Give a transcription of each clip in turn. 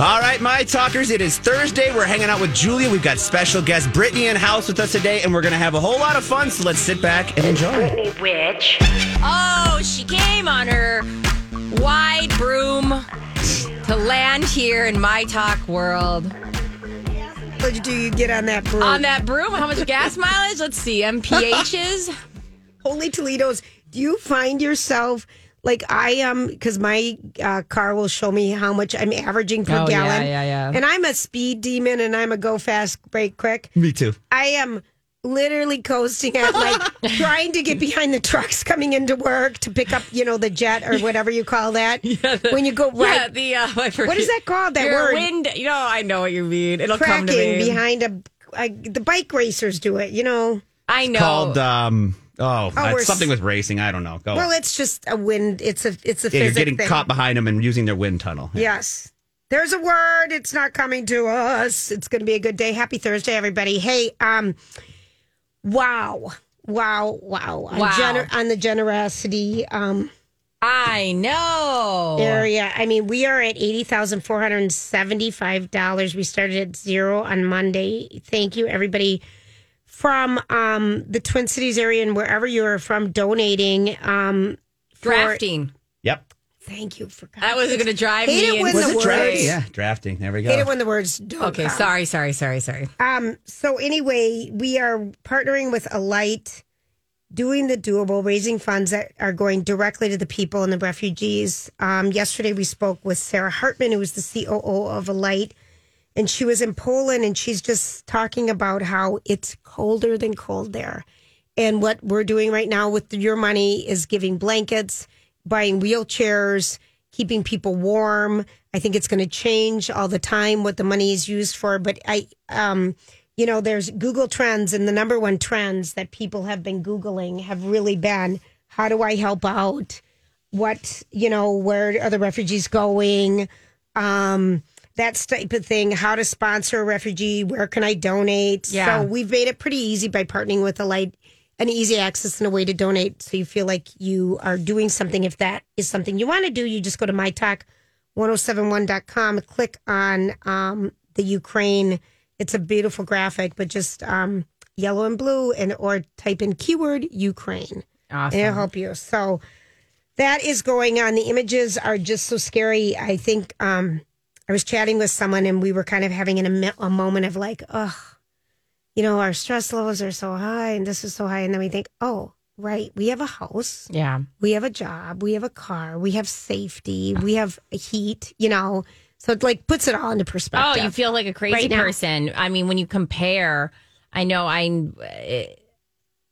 All right, my talkers, it is Thursday. We're hanging out with Julia. We've got special guest Brittany in house with us today, and we're going to have a whole lot of fun. So let's sit back and enjoy. Brittany Witch. Oh, she came on her wide broom to land here in my talk world. What do you get on that broom? On that broom, how much gas mileage? Let's see, MPHs. Holy Toledo's. Do you find yourself like I am? Because my uh, car will show me how much I'm averaging per Oh, yeah, gallon. yeah, yeah. And I'm a speed demon, and I'm a go fast, break quick. Me too. I am literally coasting at like trying to get behind the trucks coming into work to pick up, you know, the jet or whatever you call that. Yeah. when you go right. Yeah, the uh, What is that called? That word? Wind. You know, I know what you mean. It'll come to me. behind a, I, the bike racers do it, you know. I know. Called, um, oh, Oh, something with racing. I don't know. Go. Well, it's just a wind. It's a it's a yeah, you're getting thing. caught behind them and using their wind tunnel. Yes. There's a word. It's not coming to us. It's going to be a good day. Happy Thursday, everybody. Hey, um, wow, wow, wow. On, Wow. gener- on the generosity um, I know. area, I mean, we are at eighty thousand four hundred seventy-five dollars. We started at zero on Monday. Thank you, everybody from um, the Twin Cities area and wherever you are from donating. Um, for- Drafting. Yep. Thank you for That was going to drive Hate me it when Was the it words- drafting? Yeah, drafting. There we go. Hate it when the words don't. Okay, come. sorry, sorry, sorry, sorry. Um, so anyway, we are partnering with Alight, doing the doable, raising funds that are going directly to the people and the refugees. Um, yesterday we spoke with Sarah Hartman, who is the COO of Alight, and she was in Poland and she's just talking about how it's colder than cold there. And what we're doing right now with your money is giving blankets, buying wheelchairs, keeping people warm. I think it's going to change all the time what the money is used for. But I, um, you know, there's Google Trends, and the number one trends that people have been Googling have really been how do I help out? What, you know, where are the refugees going? Um, that type of thing, how to sponsor a refugee, where can I donate? Yeah. So we've made it pretty easy by partnering with Alight an easy access and a way to donate so you feel like you are doing something. If that is something you want to do, you just go to mytalk1071.com, click on um, the Ukraine. It's a beautiful graphic, but just um, yellow and blue, and or type in keyword Ukraine. Awesome. And it'll help you. So that is going on. The images are just so scary. I think um, I was chatting with someone and we were kind of having an, a, moment of like, ugh, you know, our stress levels are so high and this is so high. And then we think, oh, right, we have a house, Yeah. we have a job, we have a car, we have safety, we have heat, you know. So it like puts it all into perspective. Oh, you feel like a crazy Right person. I mean, when you compare, I know I. eh,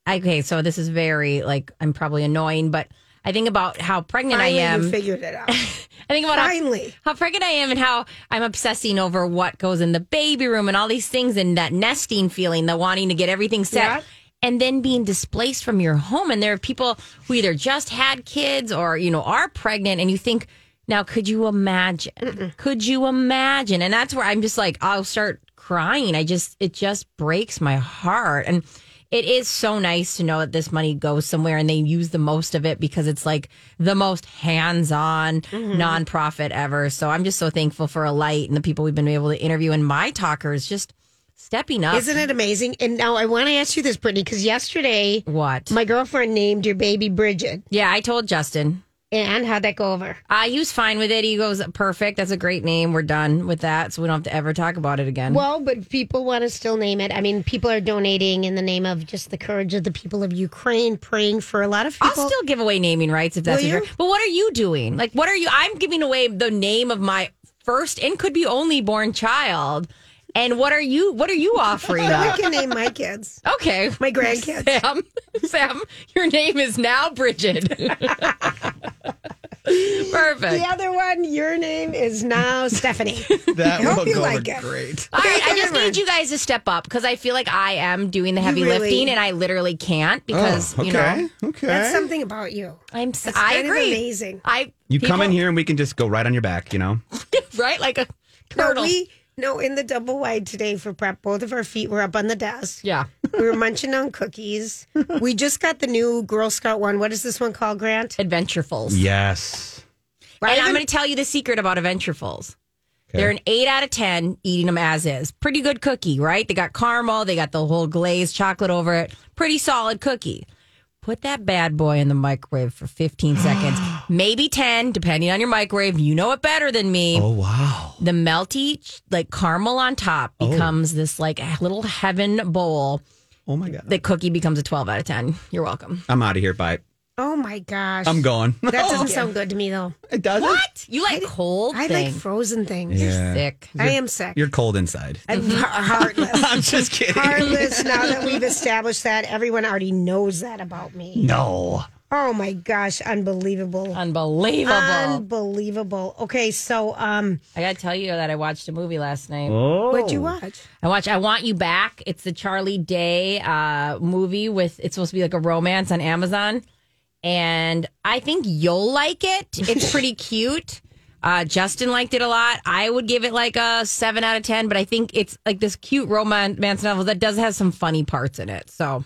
Okay, so this is very like I'm probably annoying, but I think about how pregnant Finally, I am. you figured it out. I think about how, Finally. how pregnant I am and how I'm obsessing over what goes in the baby room and all these things and that nesting feeling, the wanting to get everything set. Yeah. And then being displaced from your home. And there are people who either just had kids or, you know, are pregnant. And you think, now, could you imagine? Could you imagine? And that's where I'm just like, I'll start crying. I just, it just breaks my heart. And it is so nice to know that this money goes somewhere and they use the most of it because it's like the most hands on mm-hmm. nonprofit ever. So I'm just so thankful for Alight and the people we've been able to interview and my talkers just stepping up. Isn't it amazing? And now I want to ask you this, Brittany, because yesterday What? my girlfriend named your baby Bridget. yeah, I told Justin. And how'd that go over? Uh, he was fine with it. He goes, perfect. That's a great name. We're done with that. So we don't have to ever talk about it again. Well, but people want to still name it. I mean, people are donating in the name of just the courage of the people of Ukraine, praying for a lot of people. I'll still give away naming rights if that's you're. But what are you doing? Like, what are you? I'm giving away the name of my first and could be only born child. And what are you? What are you offering I up? can name my kids. Okay, My grandkids. Sam, Sam, your name is now Bridget. Perfect. The other one, your name is now Stephanie. That I hope will you go like it. great. All right, I just need you guys to step up because I feel like I am doing the heavy really- lifting and I literally can't oh, because oh, you okay. know okay. That's something about you. I'm. s- It's I kind of agree. amazing. I you come in people- here and we can just go right on your back, you know? right like a No, turtle. we no in the double wide today for prep. Both of our feet were up on the desk. yeah. We were munching on cookies. We just got the new Girl Scout one. What is this one called, Grant? Adventurefuls. Yes. Right. And I'm going to tell you the secret about Adventurefuls. They're an eight out of 10 eating them as is. Pretty good cookie, right? They got caramel, they got the whole glazed chocolate over it. Pretty solid cookie. Put that bad boy in the microwave for 15 seconds, maybe 10, depending on your microwave. You know it better than me. Oh, wow. The melty, like caramel on top, oh. becomes this like little heaven bowl. Oh, my God. The cookie becomes a 12 out of 10. You're welcome. I'm out of here. Bye. Oh my gosh. I'm going. That doesn't sound good to me though. It doesn't? What? You like cold I things? like frozen things. Yeah. Sick. I am sick. You're cold inside. I'm heartless. I'm just kidding. heartless now that we've established that. Everyone already knows that about me. No. Oh my gosh, unbelievable. Unbelievable. Unbelievable. Okay, so um I got to tell you that I watched a movie last night. Oh. what'd you watch? I watched I Want You Back. It's the Charlie Day uh, movie with it's supposed to be like a romance on Amazon. And I think you'll like it. It's pretty cute. Uh, Justin liked it a lot. I would give it like a seven out of ten, but I think it's like this cute romance novel that does have some funny parts in it. So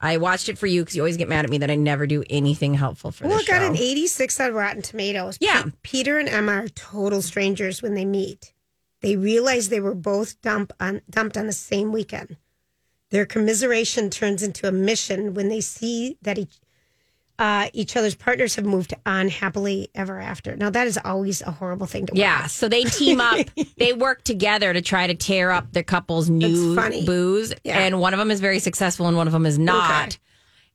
I watched it for you because you always get mad at me that I never do anything helpful for Well, it got show. an 86 on Rotten Tomatoes. Yeah. Pe- Peter and Emma are total strangers when they meet. They realize they were both dump on, dumped on the same weekend. Their commiseration turns into a mission when they see that each, uh, each other's partners have moved on happily ever after. Now, that is always a horrible thing to watch. Yeah, watch. so they team up. they work together to try to tear up their couple's new booze, Yeah. and one of them is very successful, and one of them is not. Okay.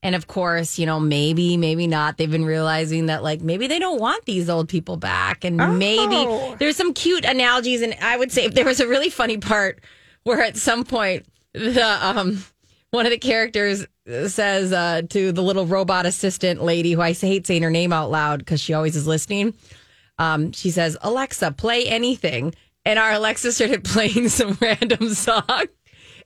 And of course, you know, maybe, maybe not. They've been realizing that, like, maybe they don't want these old people back, and Oh. maybe there's some cute analogies. And I would say if there was a really funny part where at some point the um one of the characters says uh, to the little robot assistant lady, who I hate saying her name out loud because she always is listening um, she says, Alexa, play anything. And our Alexa started playing some random song.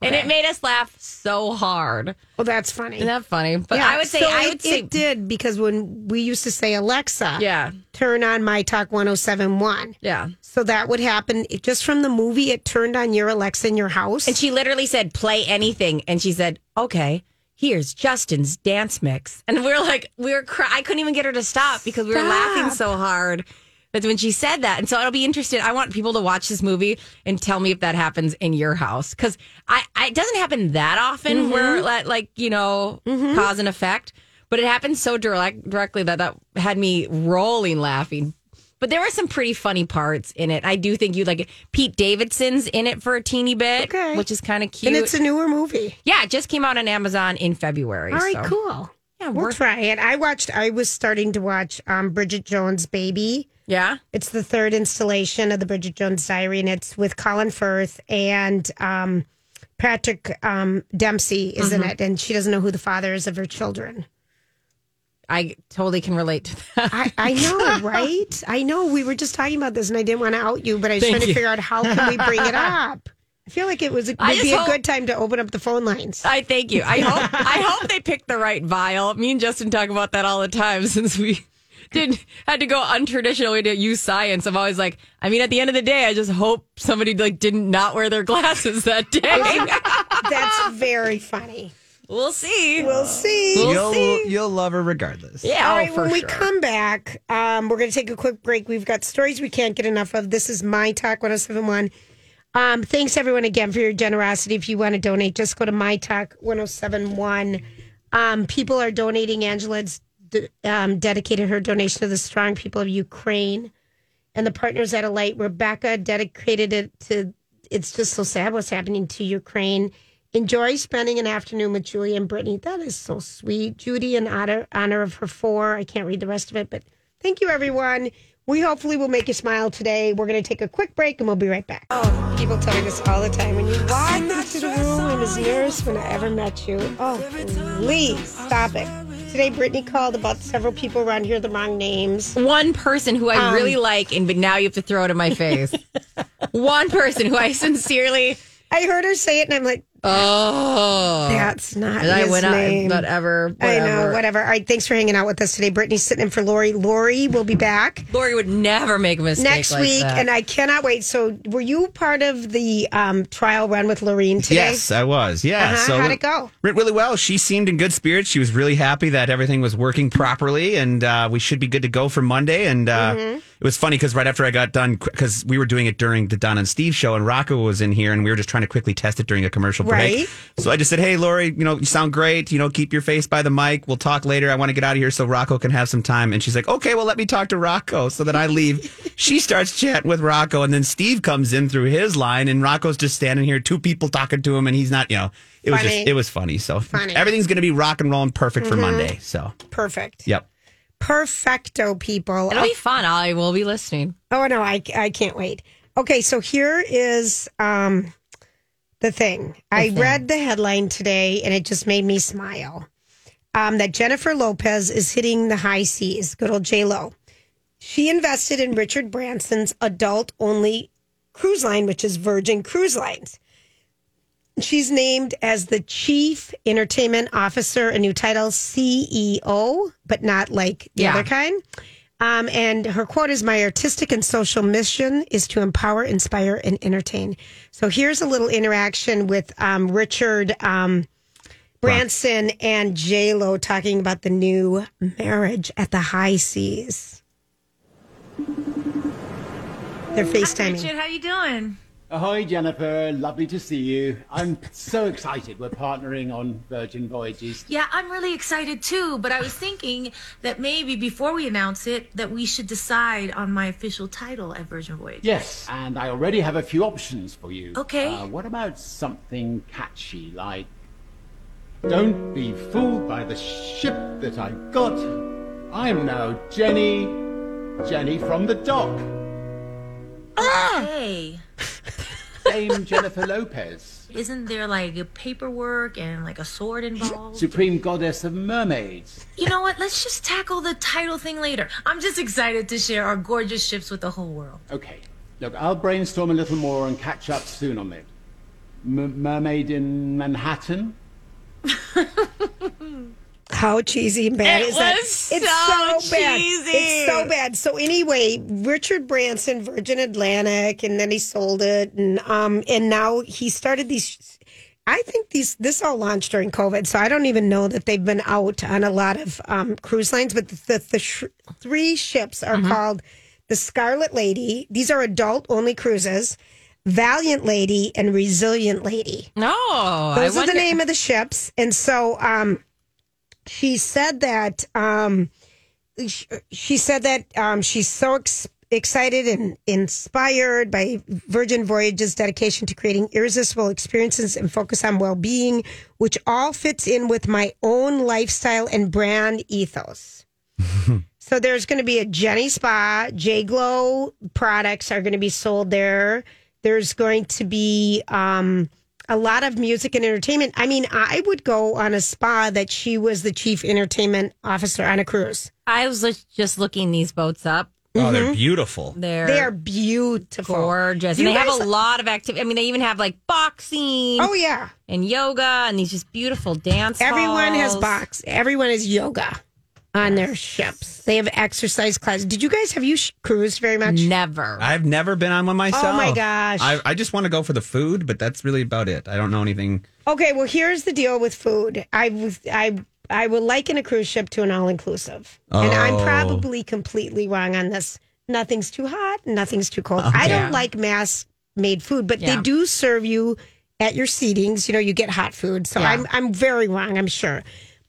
And it made us laugh so hard. Well, that's funny. Isn't that funny? But Yeah, I would say, so I it, would say, it did because when we used to say Alexa, yeah, turn on my talk 1071. yeah. So that would happen it, just from the movie. It turned on your Alexa in your house. And she literally said, play anything. And she said, okay, here's Justin's dance mix. And we are like, we were, cry- I couldn't even get her to stop because we were laughing so hard. That's when she said that. And so it'll be interesting. I want people to watch this movie and tell me if that happens in your house. Cause I, I it doesn't happen that often mm-hmm. where like, like, you know, mm-hmm. cause and effect, but it happened so direct, directly that that had me rolling laughing. But there were some pretty funny parts in it. I do think you like it. Pete Davidson's in it for a teeny bit, Okay. which is kind of cute. and it's a newer movie. yeah, it just came out on Amazon in February. All right, so. cool. Yeah, We'll we're- try it. I watched. I was starting to watch um, Bridget Jones' Baby. Yeah. It's the third installation of the Bridget Jones Diary, and it's with Colin Firth and um, Patrick um, Dempsey is Mm-hmm. in it, and she doesn't know who the father is of her children. I totally can relate to that. I, I know, right? I know. We were just talking about this, and I didn't want to out you, but I was Thank trying to figure out how can we bring it up. I feel like it was would I be a hope- good time to open up the phone lines. I thank you. I hope I hope they picked the right vial. Me and Justin talk about that all the time since we didn't had to go untraditional way to use science. I'm always like, I mean, at the end of the day, I just hope somebody like didn't not wear their glasses that day. That's very funny. We'll see. We'll see. We'll you'll, see. you'll love her regardless. Yeah, All right. oh, right, when we sure. come back, um, we're going to take a quick break. We've got stories we can't get enough of. This is My Talk 1071. Um, thanks, everyone, again for your generosity. If you want to donate, just go to My Talk 1071. Um, people are donating Angela's d- um, dedicated her donation to the strong people of Ukraine and the partners at Alight. Rebecca dedicated it to. It's just so sad what's happening to Ukraine. Enjoy spending an afternoon with Julie and Brittany. That is so sweet. Judy, in honor, honor of her four. I can't read the rest of it, but thank you, everyone. We hopefully will make you smile today. We're going to take a quick break and we'll be right back. Oh, people tell me this all the time. When you walk into the room, I'm as nervous when I ever met you. Oh, please stop it. Today, Brittany called about several people around here the wrong names. One person who I Um, really like, and but now you have to throw it in my face. One person who I sincerely, I heard her say it, and I'm like, oh, that's not and I his went out, name. whatever, I whatever. know, whatever. All right, thanks for hanging out with us today. Brittany's sitting in for Lori. Lori will be back Lori would never make a mistake next like week, that. and I cannot wait. So, were you part of the um, trial run with Lorene today? Yes, I was. Yeah. Uh-huh. So How'd it go? Went really well. She seemed in good spirits. She was really happy that everything was working properly, and uh, we should be good to go for Monday. And uh, Mm-hmm. It was funny because right after I got done, because we were doing it during the Don and Steve show, and Rocco was in here, and we were just trying to quickly test it during a commercial break. Right. So I just said, "Hey, Lori, you know, you sound great. You know, keep your face by the mic. We'll talk later. I want to get out of here so Rocco can have some time." And she's like, "Okay, well, let me talk to Rocco." So then I leave. she starts chatting with Rocco, and then Steve comes in through his line, and Rocco's just standing here, two people talking to him, and he's not, you know. It was just, it was funny. So Funny. everything's going to be rock and roll and perfect for Mhm. Monday. So, Perfect. yep. Perfecto, people. It'll be fun. I will be listening. Oh no, I I can't wait. Okay, so here is um the thing. I read the headline today and it just made me smile. Um, that Jennifer Lopez is hitting the high seas. Good old J Lo. She invested in Richard Branson's adult only cruise line, which is Virgin Cruise Lines. She's named as the Chief Entertainment Officer, a new title, CEO, but not like the Yeah. other kind. Um, and her quote is My artistic and social mission is to empower, inspire, and entertain. So here's a little interaction with um, Richard um, Branson and J Lo talking about the new marriage at the high seas. They're FaceTiming. Richard, how you doing? Ahoy, Jennifer. Lovely to see you. I'm so excited. We're partnering on Virgin Voyages. Yeah, I'm really excited too, but I was thinking that maybe before we announce it, that we should decide on my official title at Virgin Voyages. Yes, and I already have a few options for you. Okay. Uh, what about something catchy like Don't be fooled by the ship that I got. I'm now Jenny, Jenny from the dock. Hey, Dame Jennifer Lopez, isn't there like a paperwork and like a sword involved? Supreme Goddess of Mermaids. You know what? Let's just tackle the title thing later. I'm just excited to share our gorgeous ships with the whole world. Okay. Look, I'll brainstorm a little more and catch up soon on it. M- Mermaid in Manhattan? How cheesy and bad It is that? was It's so so, bad. cheesy. It's so bad. So anyway, Richard Branson, Virgin Atlantic, and then he sold it, and um, and now he started these. I think these this all launched during COVID, so I don't even know that they've been out on a lot of um, cruise lines. But the the, the sh- three ships are called the Scarlet Lady. These are adult only cruises. Valiant Lady and Resilient Lady. No, Those I are the name of the ships. And so um, she said that um, sh- she said that um, she's so ex- excited and inspired by Virgin Voyage's dedication to creating irresistible experiences and focus on well-being, which all fits in with my own lifestyle and brand ethos. So there's going to be a Jenny Spa, J Glow products are going to be sold there. There's going to be um, a lot of music and entertainment. I mean, I would go on a spa that she was the chief entertainment officer on a cruise. I was just looking these boats up. Oh, they're mm-hmm. beautiful. They're They are beautiful, gorgeous, and you they have a lot of activity. I mean, they even have like boxing Oh yeah, and yoga, and these just beautiful dance. everyone has box. Everyone has yoga on their ships. They have exercise classes. Did you guys have you sh- cruised very much? Never. I've never been on one myself. Oh, my gosh. I, I just want to go for the food, but that's really about it. I don't know anything. Okay, well, here's the deal with food. I was I I would liken a cruise ship to an all inclusive, and I'm Oh. probably completely wrong on this. Nothing's too hot, nothing's too cold. I don't like mass made food, but Yeah. they do serve you at your seatings. You know, you get hot food, so Yeah. I'm I'm very wrong. I'm sure,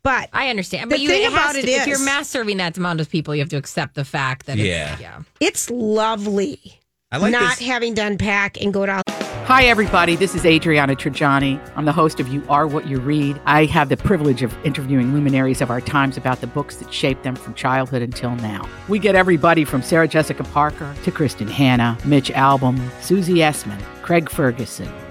But I understand. The But you, thing it about to- it if you're mass serving that amount of people, you have to accept the fact that Yeah. it's, yeah. it's lovely I like not this. having to unpack and go to Hi, everybody. This is Adriana Trigiani. I'm the host of You Are What You Read. I have the privilege of interviewing luminaries of our times about the books that shaped them from childhood until now. We get everybody from Sarah Jessica Parker to Kristin Hannah, Mitch Albom, Susie Essman, Craig Ferguson,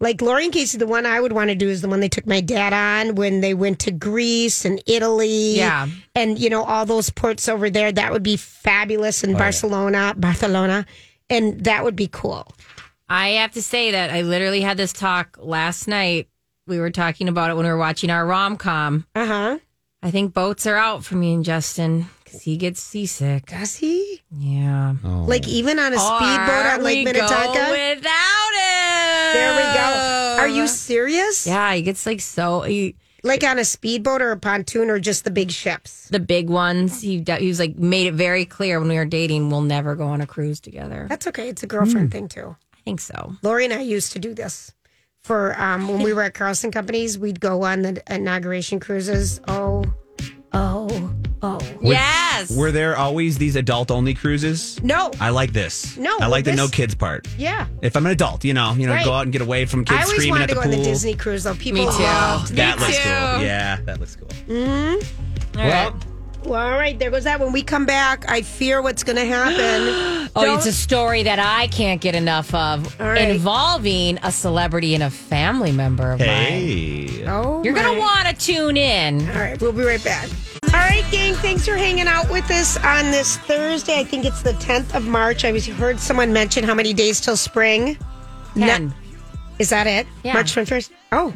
Like Lori and Casey, the one I would want to do is the one they took my dad on when they went to Greece and Italy. Yeah. And, you know, all those ports over there. That would be fabulous in Barcelona, Barcelona. And that would be cool. I have to say that I literally had this talk last night. We were talking about it when we were watching our rom com. Uh huh. I think boats are out for me and Justin because he gets seasick. Does he? Yeah. Like even on a speedboat on Lake we Minnetonka? Without him. There we go. Are you serious? Yeah, he gets like so. He, Like on a speedboat or a pontoon or just the big ships? the big ones. He he was like made it very clear when we were dating. We'll never go on a cruise together. That's okay. It's a girlfriend thing too. I think so. Lori and I used to do this for um, when we were at Carlson Companies. We'd go on the inauguration cruises. Oh, oh, oh. yes. Were there always these adult only cruises? No, I like this. No, I like the this- no kids part. yeah. If I'm an adult, you know, you know, Right. go out and get away from kids I always screaming wanted at to the go pool. on the Disney cruise though. People Me too. loved that Me looks too. cool. Yeah, that looks cool. Mm-hmm. All right. Well, all right, there goes that. When we come back, I fear what's going to happen. Oh, it's a story that I can't get enough of All right. involving a celebrity and a family member of mine. Hey. oh, You're going my- to want to tune in. All right, we'll be right back. All right, gang, thanks for hanging out with us on this Thursday. I think it's the 10th of March. I was heard someone mention how many days till spring. Ten. Is that it? Yeah. March 21st? Oh,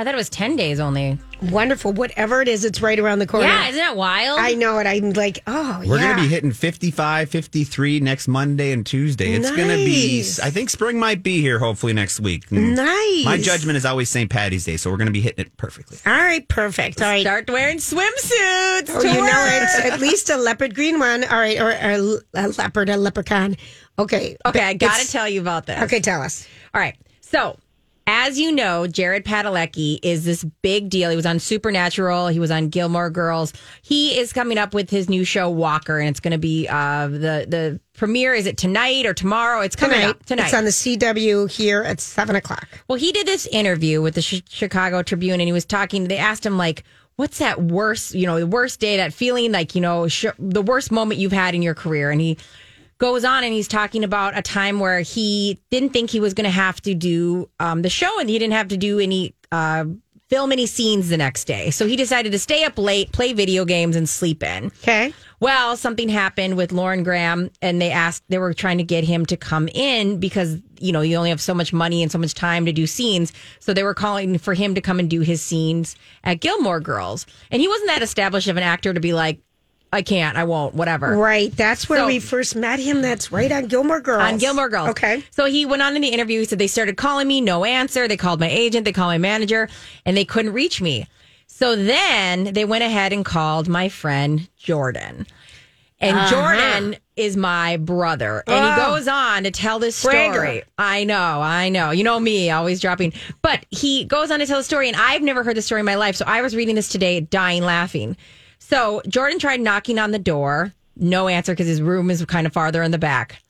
I thought it was 10 days only. wonderful. Whatever it is, it's right around the corner. Yeah, isn't that wild? I know it. I'm like, oh, We're yeah. going to be hitting 55, 53 next Monday and Tuesday. It's going to be, Nice. I think spring might be here hopefully next week. Hmm. Nice. My judgment is always St. Patty's Day, so we're going to be hitting it perfectly. All right, perfect. All right. Start wearing swimsuits. Oh, to you know work. it's at least a leopard green one. All right, or, or a leopard, a leprechaun. Okay. Okay, I got to It's- tell you about this. Okay, tell us. All right. So, as you know, Jared Padalecki is this big deal. He was on Supernatural. He was on Gilmore Girls. He is coming up with his new show Walker, and it's going to be uh, the the premiere. Is it tonight or tomorrow? It's coming Tonight. up tonight. It's on the CW here at 7 o'clock. Well, he did this interview with the Ch- Chicago Tribune, and he was talking. They asked him like, "What's that worst? You know, the worst day? That feeling like you know, sh- the worst moment you've had in your career?" And he goes on and he's talking about a time where he didn't think he was going to have to do um, the show, and he didn't have to do any. Uh, Film any scenes the next day. So he decided to stay up late, play video games, and sleep in. Okay. Well, something happened with Lauren Graham, and they asked, they were trying to get him to come in because, you know, you only have so much money and so much time to do scenes. So they were calling for him to come and do his scenes at Gilmore Girls. And he wasn't that established of an actor to be like, I can't, I won't, whatever. Right. That's where So- we first met him. That's right on Gilmore Girls. On Gilmore Girls. Okay. So he went on in the interview. He said they started calling me, no answer. They called my agent, they called my manager, and they couldn't reach me. So then they went ahead and called my friend Jordan. And Uh-huh. Jordan is my brother. And he Oh. goes on to tell this story. Bragger. I know, I know. You know me, always dropping. But he goes on to tell the story, and I've never heard the story in my life. So I was reading this today, dying laughing. So Jordan tried knocking on the door, no answer because his room is kind of farther in the back.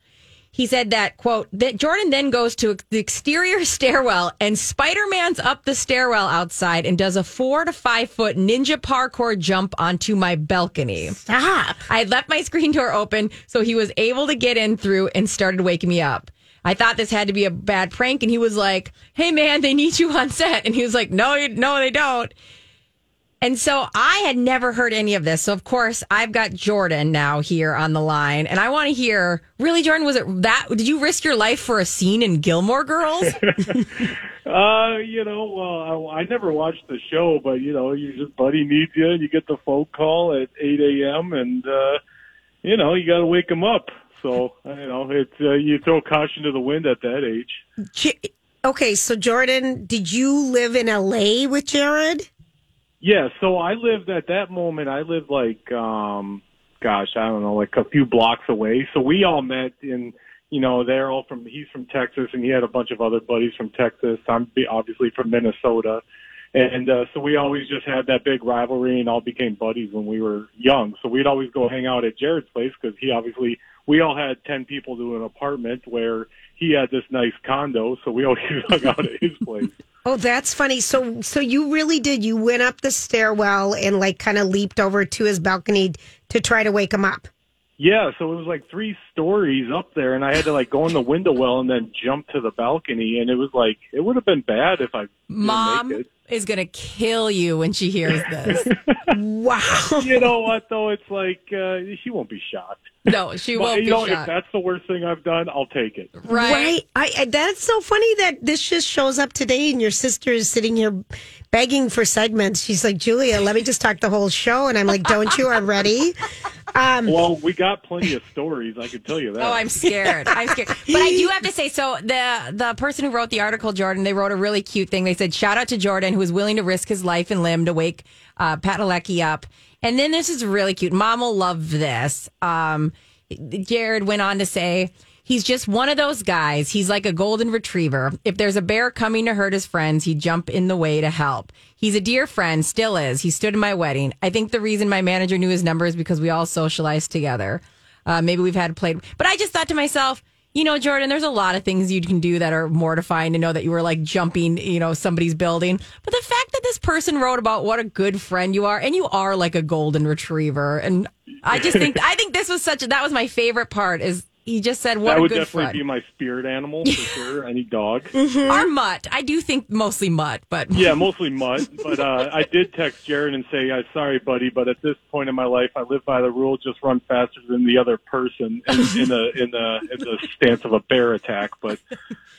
He said that quote that Jordan then goes to the exterior stairwell and Spider Man's up the stairwell outside and does a four to five foot ninja parkour jump onto my balcony. Stop. I had left my screen door open so he was able to get in through and started waking me up. I thought this had to be a bad prank. And he was like, Hey man, they need you on set. And he was like, No, no, they don't. And so I had never heard any of this. So of course I've got Jordan now here on the line and I want to hear, really, Jordan, was it that, did you risk your life for a scene in Gilmore Girls? Uh, you know, well, I, I never watched the show, but you know, you just buddy needs you, and you get the phone call at eight a.m. and uh, you know, you got to wake him up. So you know, it's uh, you throw caution to the wind at that age. Okay, so Jordan, did you live in LA with Jared? Yeah, so I lived at that moment. I lived like, um, gosh, I don't know, like a few blocks away. So we all met in, you know, they're all from. He's from Texas, and he had a bunch of other buddies from Texas. I'm obviously from Minnesota, and uh, so we always just had that big rivalry, and all became buddies when we were young. So we'd always go hang out at Jared's place because he obviously we all had ten people to an apartment where he had this nice condo. So we always hung out at his place. Oh, that's funny. So, so you really did. You went up the stairwell and like kind of leaped over to his balcony to try to wake him up. Yeah, so it was like three stories up there, and I had to like go in the window well and then jump to the balcony, and it was like it would have been bad if I didn't Mom make it. is going to kill you when she hears this. wow. You know what though? It's like uh, she won't be shocked. No, she But, won't you be know, shocked. if that's the worst thing I've done, I'll take it. Right. I, I that's so funny that this just shows up today and your sister is sitting here begging for segments. She's like, Julia, let me just talk the whole show. And I'm like, don't you already? Um, Well, we got plenty of stories. I can tell you that. Oh, I'm scared. I'm scared. But I do have to say, so the the person who wrote the article, Jordan, they wrote a really cute thing. They said, "Shout out to Jordan, who was willing to risk his life and limb to wake uh, Padalecki up." And then this is really cute. Mom will love this. Um, Jared went on to say. He's just one of those guys. He's like a golden retriever. If there's a bear coming to hurt his friends, he'd jump in the way to help. He's a dear friend, still is. He stood in my wedding. I think the reason my manager knew his number is because we all socialized together. Uh, maybe we've had played, but I just thought to myself, you know, Jordan, there's a lot of things you can do that are mortifying to know that you were like jumping, you know, somebody's building. But the fact that this person wrote about what a good friend you are, and you are like a golden retriever, and I just think I think this was such that was my favorite part is he just said what that a would good definitely friend. be my spirit animal for sure. Any dog. Our mutt, I do think mostly mutt, but Yeah, mostly mutt. But uh, I did text Jared and say, "I'm sorry, buddy, but at this point in my life, I live by the rule: just run faster than the other person in, in the in the in the stance of a bear attack." But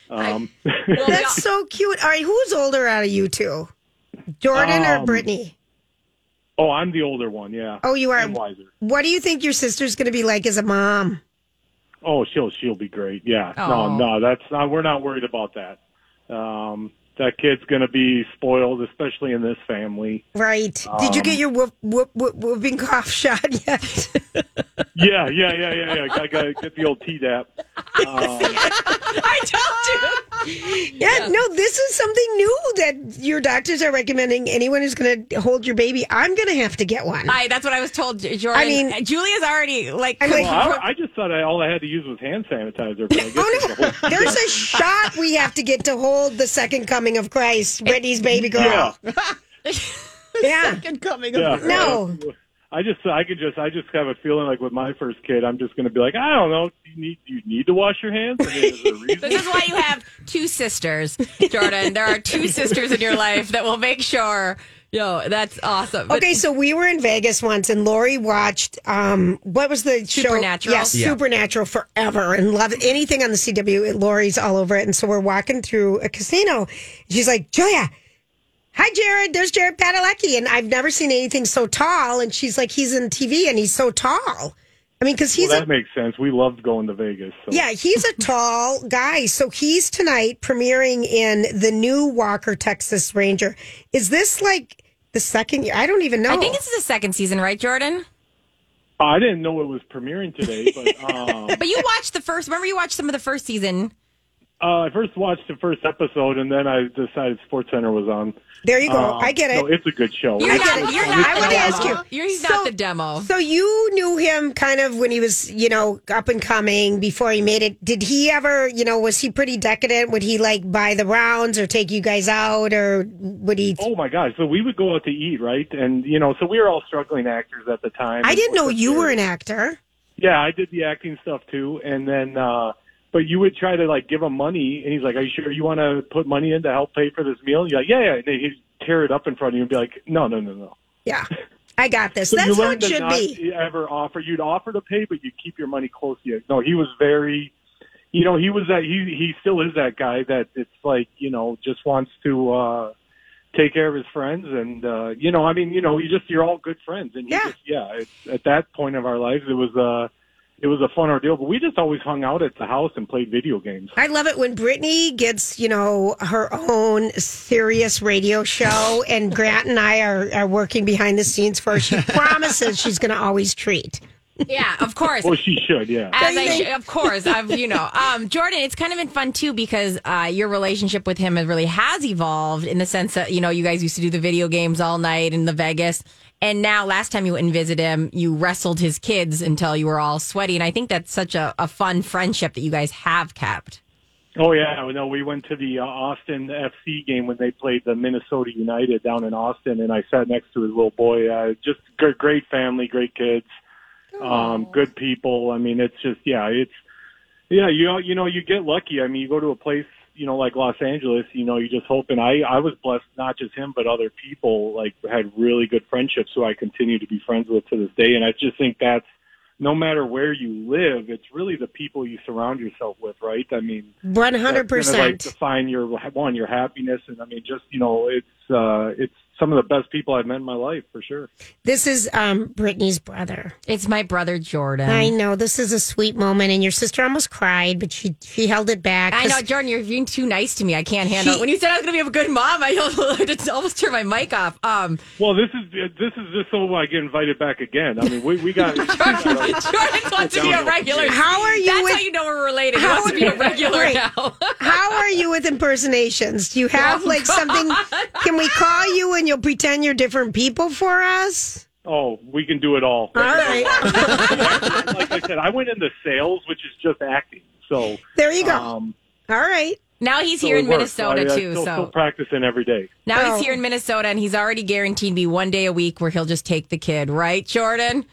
um, that's so cute. All right, who's older out of you two? Jordan or Um, Brittany? oh, I'm the older one. Yeah. Oh, you are. I'm wiser. What do you think your sister's going to be like as a mom? Oh, she'll she'll be great. Yeah. No, no, that's not. We're not worried about that. Um, that kid's going to be spoiled, especially in this family. Right. Did you Um, get your whoop, whoop, whoop, whooping cough shot yet? Yeah, yeah, yeah, yeah, yeah. I got to get the old Tdap. Um, I told you. Yeah, no, this is something new that your doctors are recommending. Anyone who's going to hold your baby, I'm going to have to get one. I, that's what I was told, Jordan. I mean- Julia's already like. well, I, I just thought I, all I had to use was hand sanitizer. But I guess Oh it's the There's a shot we have to get to hold the second coming of Christ, Brittany's baby girl. Yeah. Second coming Yeah. No. I just, I could just, I just have a feeling like with my first kid, I'm just going to be like, I don't know, do you need, do you need to wash your hands? I mean, is there a reason? This is why you have two sisters, Jordan. There are two sisters in your life that will make sure. Yo, that's awesome. But- Okay, so we were in Vegas once, and Lori watched um, what was the show? Supernatural? Yes, Yeah. Supernatural forever, and love anything on the CW. Lori's all over it, and so we're walking through a casino. She's like, Julia. Hi, Jared. There's Jared Padalecki. And I've never seen anything so tall. And she's like, he's in TV and he's so tall. I mean, because he's well, a that makes sense. We loved going to Vegas. So. Yeah, he's a tall guy. So he's tonight premiering in the new Walker Texas Ranger. Is this like the second year? I don't even know. I think this is the second season, right, Jordan? I didn't know it was premiering today, but um, But you watched the first. Remember, you watched some of the first season. Uh, I first watched the first episode, and then I decided SportsCenter was on. There you go. Um, I get it. No, it's a good show. You're It's not. good. You're It's not. I wanna ask you. You're he's So- not the demo. So you knew him kind of when he was, you know, up and coming before he made it. Did he ever, you know, was he pretty decadent? Would he like buy the rounds or take you guys out or would he? Oh my gosh! So we would go out to eat, right? And you know, so we were all struggling actors at the time. I didn't know you the- were an actor. Yeah, I did the acting stuff too, and then uh but you would try to like give him money, and he's like, "Are you sure you want to put money in to help pay for this meal?" And you're like, "Yeah, yeah." And he'd tear it up in front of you and be like, "No, no, no, no." Yeah. I got this. So That's how it should be. ever offer. You'd offer to pay, but you keep your money close to you. No, he was very, you know, he was that. He he still is that guy that it's like you know just wants to uh take care of his friends and uh you know I mean you know you just you're all good friends and Yeah. just yeah it's, at that point of our lives it was uh it was a fun ordeal but we just always hung out at the house and played video games. I love it when Brittany gets, you know, her own serious radio show, and Grant and I are, are working behind the scenes for her. She promises she's going to always treat. Yeah, of course. Well, she should, yeah. As I of course, I've you know, um, Jordan. It's kind of been fun too because uh, your relationship with him has really has evolved in the sense that you know you guys used to do the video games all night in the Vegas, and now last time you went and visit him, you wrestled his kids until you were all sweaty, and I think that's such a, a fun friendship that you guys have kept. Oh yeah, no, we went to the uh, Austin FC game when they played the Minnesota United down in Austin, and I sat next to his little boy. Uh, just great, great family, great kids, um, good people. I mean, it's just yeah, it's yeah, you know, you know, you get lucky. I mean, you go to a place, you know, like Los Angeles, you know, you just hope. And I, I was blessed, not just him, but other people like had really good friendships who I continue to be friends with to this day. And I just think that's no matter where you live, it's really the people you surround yourself with, right? I mean, 100%. That's gonna, like define your one your happiness, and I mean, just you know, it's uh, it's some of the best people I've met in my life for sure. This is um, Brittany's brother. It's my brother Jordan. I know this is a sweet moment, and your sister almost cried, but she she held it back. I know, Jordan. You're being too nice to me. I can't handle it. When you said I was going to be a good mom, I almost, almost turned my mic off. Um, Well, this is this is just so I get invited back again. I mean, we we got. Jordan wants to be a regular. How are you That's with- how you know we're related. He How wants to be a are- regular Right. now. How are you with impersonations? Do you have Oh, like something? Can we call you and you'll pretend you're different people for us? Oh, we can do it all. All right. like I said, I went into sales, which is just acting. So There you go. Um, All right. Now he's so here in works. Minnesota I, I too. Still, so still practicing every day. now Oh. he's here in Minnesota, and he's already guaranteed me one day a week where he'll just take the kid. Right, Jordan?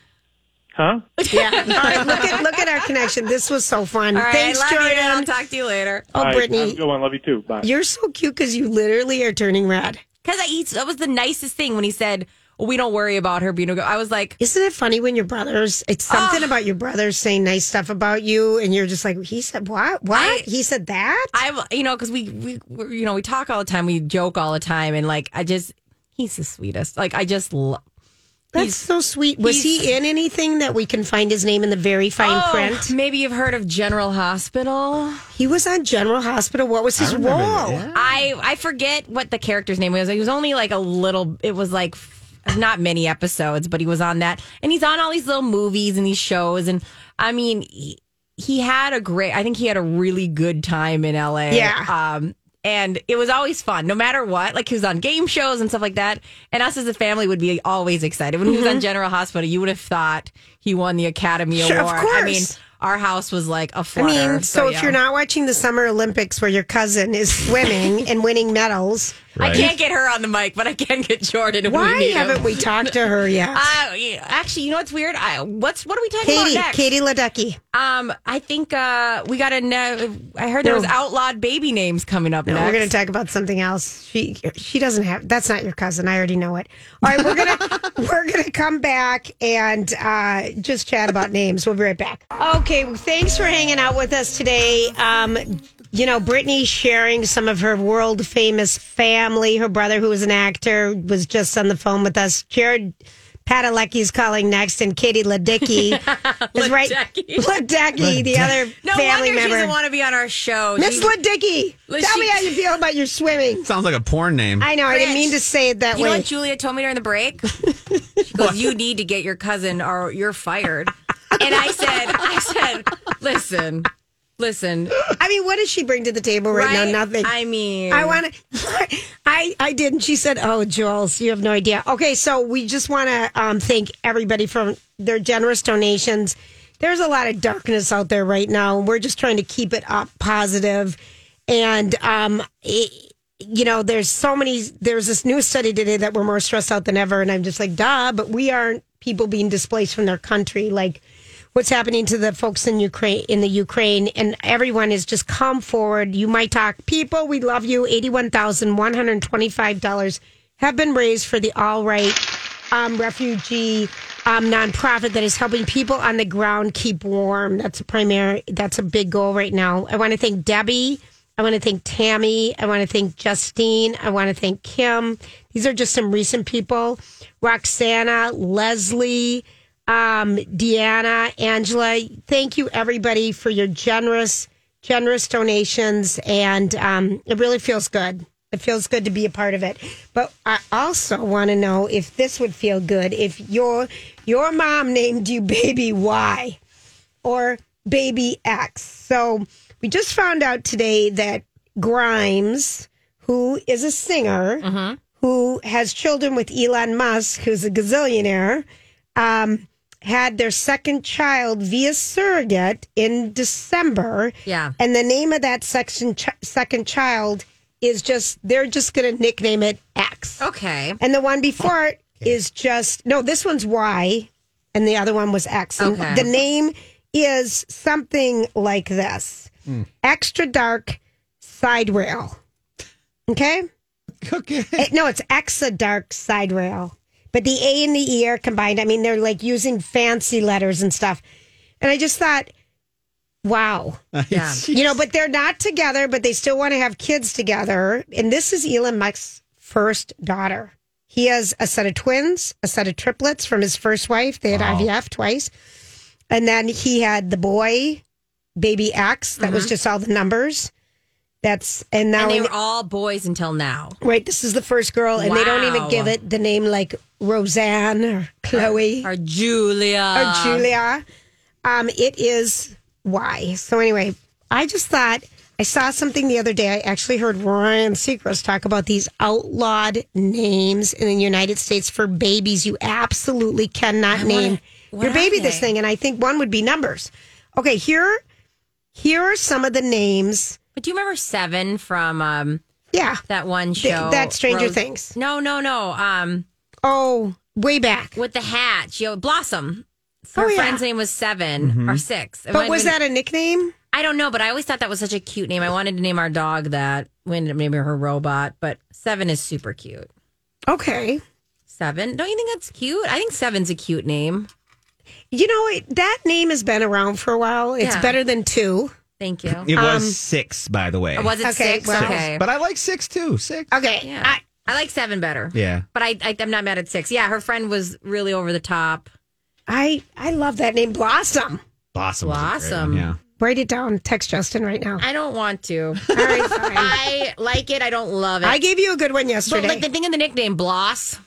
Huh? Yeah. All right. Look at look at our connection. This was so fun. All right, Thanks, love Jordan. you. I'll talk to you later. Oh, All right, Brittany. have a good one. Love you too. Bye. You're so cute because you literally are turning red. Because he that was the nicest thing when he said, well, "We don't worry about her being a." Go-. I was like, Isn't it funny when your brothers? It's something about your brothers saying nice stuff about you, and you're just like, he said what? What? I- he said that? I, you know, because we, we, we're, you know, we talk all the time, we joke all the time, and like, I just, he's the sweetest. Like, I just love. That's so sweet. Was he in anything that we can find his name in the very fine Oh, print? Maybe you've heard of General Hospital. He was on General Hospital. What was his role? I I forget what the character's name was. He was only like a little. It was like not many episodes, but he was on that, and he's on all these little movies and these shows. And I mean, he, he had a great. I think he had a really good time in L.A. Yeah. Um, and it was always fun, no matter what. Like he was on game shows and stuff like that. And us as a family would be always excited when he was on General Hospital. You would have thought he won the Academy Mm-hmm. Sure, of Award. I course. mean, our house was like a I flutter. mean, so, if yeah. you're not watching the Summer Olympics where your cousin is swimming and winning medals, I can't get her on the mic, but I can get Jordan. Why we haven't him. we talked to her yet? Uh, actually, you know what's weird? I, what's what are we talking Katie, about next? Katie Ledecky. Um, I think uh, we got to know. I heard there was outlawed baby names coming up No, next. we're going to talk about something else. She she doesn't have. That's not your cousin. I already know it. All right, we're gonna we're gonna come back and uh, just chat about names. We'll be right back. Okay, well, thanks for hanging out with us today. Um, you know, Brittany sharing some of her world famous family. Her brother, who was an actor, was just on the phone with us. Jared. Padalecki is calling next, and Katie Ledecky is right. Ledecky. Ledecky, the other no family wonder she member. doesn't want to be on our show. Miss She- Ledecky, Well, tell she- me how you feel about your swimming. Sounds like a porn name. I know, I didn't mean to say it that You know way. what Julia told me during the break? She goes, "You need to get your cousin, or you're fired." And I said, "I said, listen, listen, I mean, what does she bring to the table right, right? now? Nothing. I mean, I want to. I I didn't. she said, "Oh, Jules, you have no idea." Okay, so we just want to um, thank everybody for their generous donations. There's a lot of darkness out there right now, and we're just trying to keep it up positive. And um, it, you know, there's so many. There's this new study today that we're more stressed out than ever, and I'm just like, duh. But we aren't people being displaced from their country like what's happening to the folks in Ukraine in the Ukraine and everyone is just come forward. You might talk people, we love you. $81,125 have been raised for the Alight um, refugee um, nonprofit that is helping people on the ground keep warm. That's a primary that's a big goal right now. I want to thank Debbie I want to thank Tammy. I want to thank Justine. I want to thank Kim. These are just some recent people. Roxana, Leslie, um, Deanna, Angela. Thank you, everybody, for your generous, generous donations. And um, it really feels good. It feels good to be a part of it. But I also want to know if this would feel good if your your mom named you baby Y or baby X. So we just found out today that Grimes, who is a singer, who has children with Elon Musk, who's a gazillionaire, um, had their second child via surrogate in December. Yeah. And the name of that section ch- second child is just, they're just going to nickname it X. Okay. And the one before it is just, no, this one's Y, and the other one was X. And Okay. the name is something like this extra dark side rail. Okay? Okay. Eh, no, it's extra dark side rail. But the A and the E are combined. I mean, they're like using fancy letters and stuff. And I just thought, wow. Yeah. You know, but they're not together, but they still want to have kids together. And this is Elon Musk's first daughter. He has a set of twins, a set of triplets from his first wife. They had IVF twice. And then he had the boy, baby X, that was mm-hmm. just all the numbers. That's, and now. And they were all boys until now. right, this is the first girl, and they don't even give it the name like Roseanne or Chloe Or Julia. or Julia. Um, it is why. So anyway, I just thought I saw something the other day. I actually heard Ryan Seacrest talk about these outlawed names in the United States for babies you absolutely cannot name what your baby this thing. And I think one would be numbers. Okay, here here are some of the names. But do you remember Seven from um, Yeah. that one Th- show? that Stranger Rose- Things. No, no, no. Um, Oh, way back. with the hat, you know, Blossom. Her Oh, yeah. friend's name was 7 or six. It But was been- that a nickname? I don't know, but I always thought that was such a cute name. I wanted to name our dog that. We ended up naming her Robot, but Seven is super cute. Okay. Seven? Don't you think that's cute? I think Seven's a cute name. You know, it, that name has been around for a while. It's Yeah. better than two. Thank you. It was Um, six, by the way. Or was it Okay, six? well- okay. But I like six too. Six. Okay. yeah. I, I, like seven better. Yeah. But I, I, I'm not mad at six. Yeah, her friend was really over the top. I I love that name, Blossom. Blossom. was Blossom. Yeah. Write it down. Text Justin right now. I don't want to. All right, fine. I like it. I don't love it. I gave you a good one yesterday. but yesterday. like the thing in the nickname, Bloss,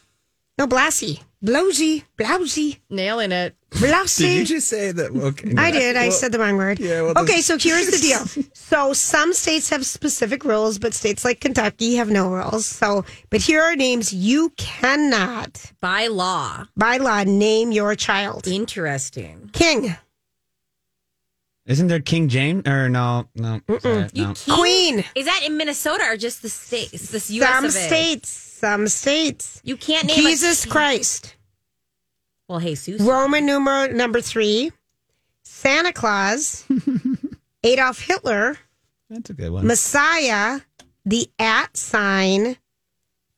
no, Blassie. Blowsy. Blousy. nailing it. Blousy. Did you just say that? Okay. I did. I Well, said the wrong word. Yeah, well, okay, so here's the deal. So some states have specific rules, but states like Kentucky have no rules. So, but here are names you cannot, By law. by law, name your child. Interesting. King, Isn't there King James? Or no, no. sorry, You no. can't- Queen. Is that in Minnesota or just the states? This U.S. Some of A? states. Some states. You can't name Jesus a, Christ. Well, Jesus. Roman numeral number three. Santa Claus. Adolf Hitler. That's a good one. Messiah. The at sign.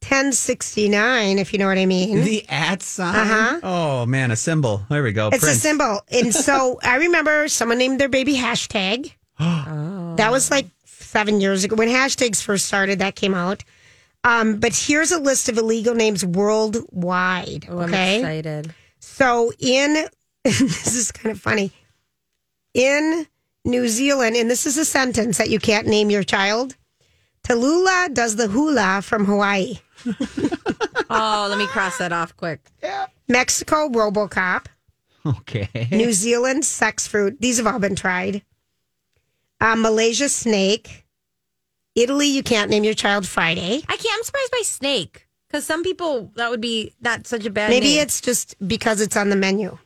1069, if you know what I mean. The at sign. Uh-huh. Oh man, a symbol. There we go. It's Prince. a symbol. And so I remember someone named their baby hashtag. oh. That was like seven years ago when hashtags first started, that came out. Um, but here's a list of illegal names worldwide. Oh, I'm okay. excited. So in this is kind of funny. In New Zealand, and this is a sentence that you can't name your child. Tallulah does the hula from Hawaii. Oh, let me cross that off quick. Yeah. Mexico, Robocop. Okay. New Zealand, sex fruit. These have all been tried. Uh, Malaysia, snake. Italy, you can't name your child Friday. I can't. I'm surprised by snake because some people that would be not such a bad. Maybe name. it's just because it's on the menu.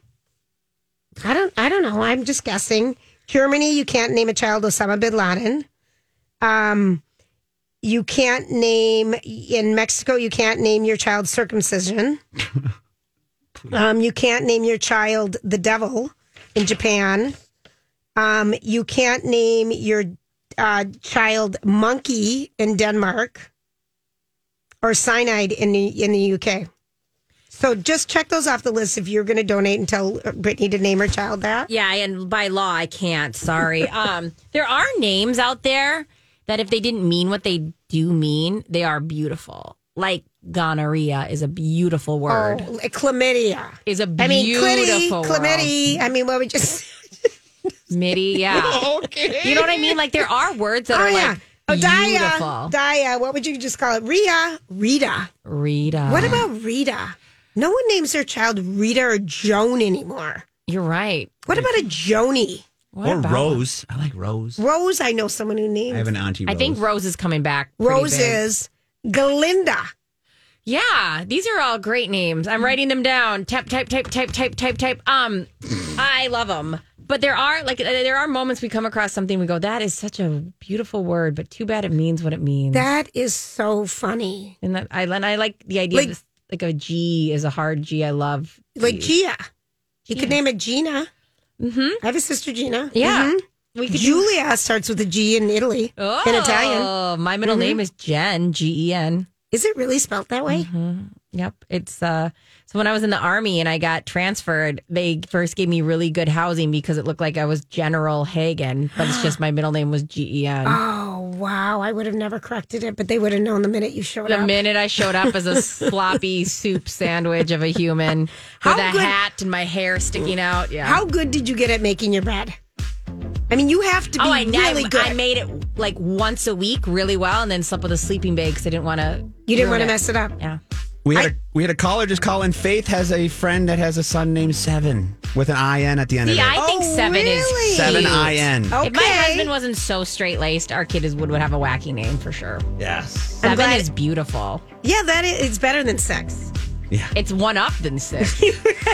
I don't. I don't know. I'm just guessing. Germany, you can't name a child Osama bin Laden. Um, you can't name in Mexico. You can't name your child circumcision. um, you can't name your child the devil. in Japan. Um, you can't name your uh, child Monkey in Denmark or Cyanide in the in the UK. So just check those off the list if you're going to donate and tell Brittany to name her child that. Yeah, and by law I can't. Sorry. um, there are names out there that if they didn't mean what they do mean, they are beautiful. Like gonorrhea is a beautiful word. Oh, chlamydia Is a I mean, clitty, beautiful word. chlamydia. I mean, what we just. Midi, yeah. okay. You know what I mean? Like there are words that Oh are yeah. like Oh, Dia. beautiful. Dia. What would you just call it? Ria, Rita. Rita. What about Rita? No one names their child Rita or Joan anymore. You're right. What about a Joni? What or about- Rose. I like Rose. Rose, I know someone who named I have an auntie. I think Rose is coming back. pretty Rose big. is Galinda. Yeah, these are all great names. I'm writing them down. Type, type, type, type, type, type, type. Um, I love them. But there are like uh, there are moments we come across something we go that is such a beautiful word, but too bad it means what it means. That is so funny. and that I and I like the idea Like- of this, like a G is a hard G. I love Like Gs. Gia. You could name it Gina. Mhm. I have a sister Gina. Yeah. Mhm. We could Julia starts with a G in Italy. Oh, in Italian. My middle Mhm. name is Jen. G E N. Is it really spelled that way? Yep. It's uh so when I was in the army and I got transferred, they first gave me really good housing because it looked like I was General Hagen, but it's just my middle name was G E N. Oh wow! I would have never corrected it, but they would have known the minute you showed The up. The minute I showed up as a sloppy soup sandwich of a human with How a good- hat and my hair sticking out. Yeah. How good did you get at making your bed? I mean, you have to be Oh, I, really I, good. I made it like once a week really well and then slept with a sleeping bag because I didn't want to. you didn't want to mess it up. Yeah. We had a we had a caller just call in. Faith has a friend that has a son named Seven with an I N at the end See, of it. Yeah, I think Oh, seven really? is Seven cute. I N. If my husband wasn't so straight laced, our kid is, would, would have a wacky name for sure. Yes. Seven glad- is beautiful. Yeah, that is. It's better than sex. Yeah. It's one up than six.